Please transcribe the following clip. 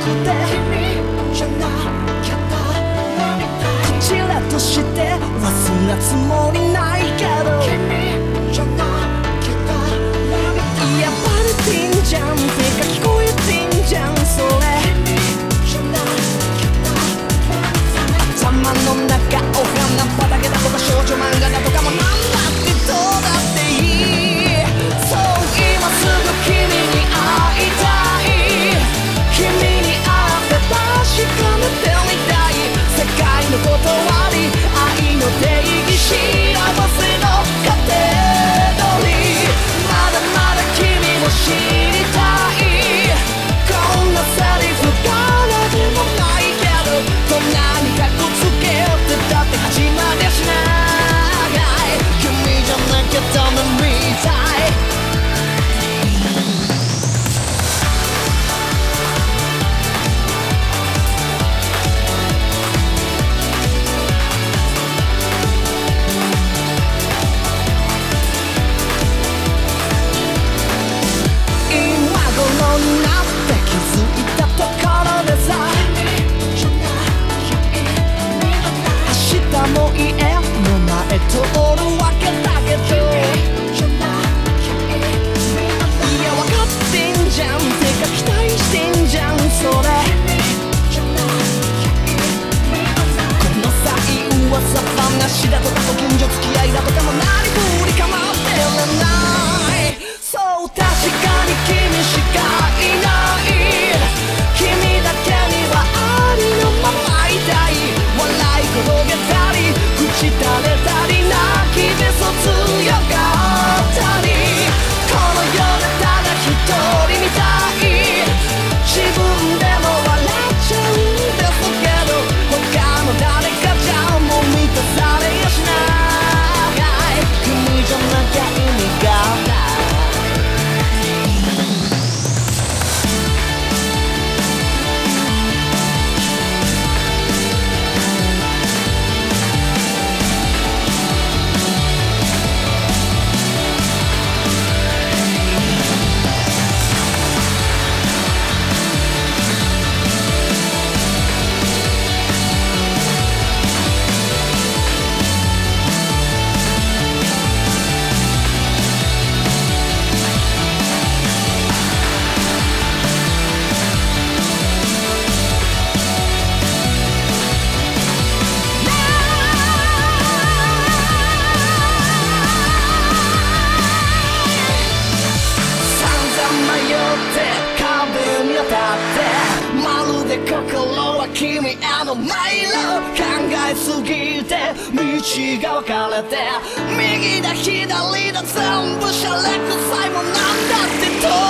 くて家の前通のマイ考えすぎて道が分かれて右だ左だ全部シャレくさいもんなんだってと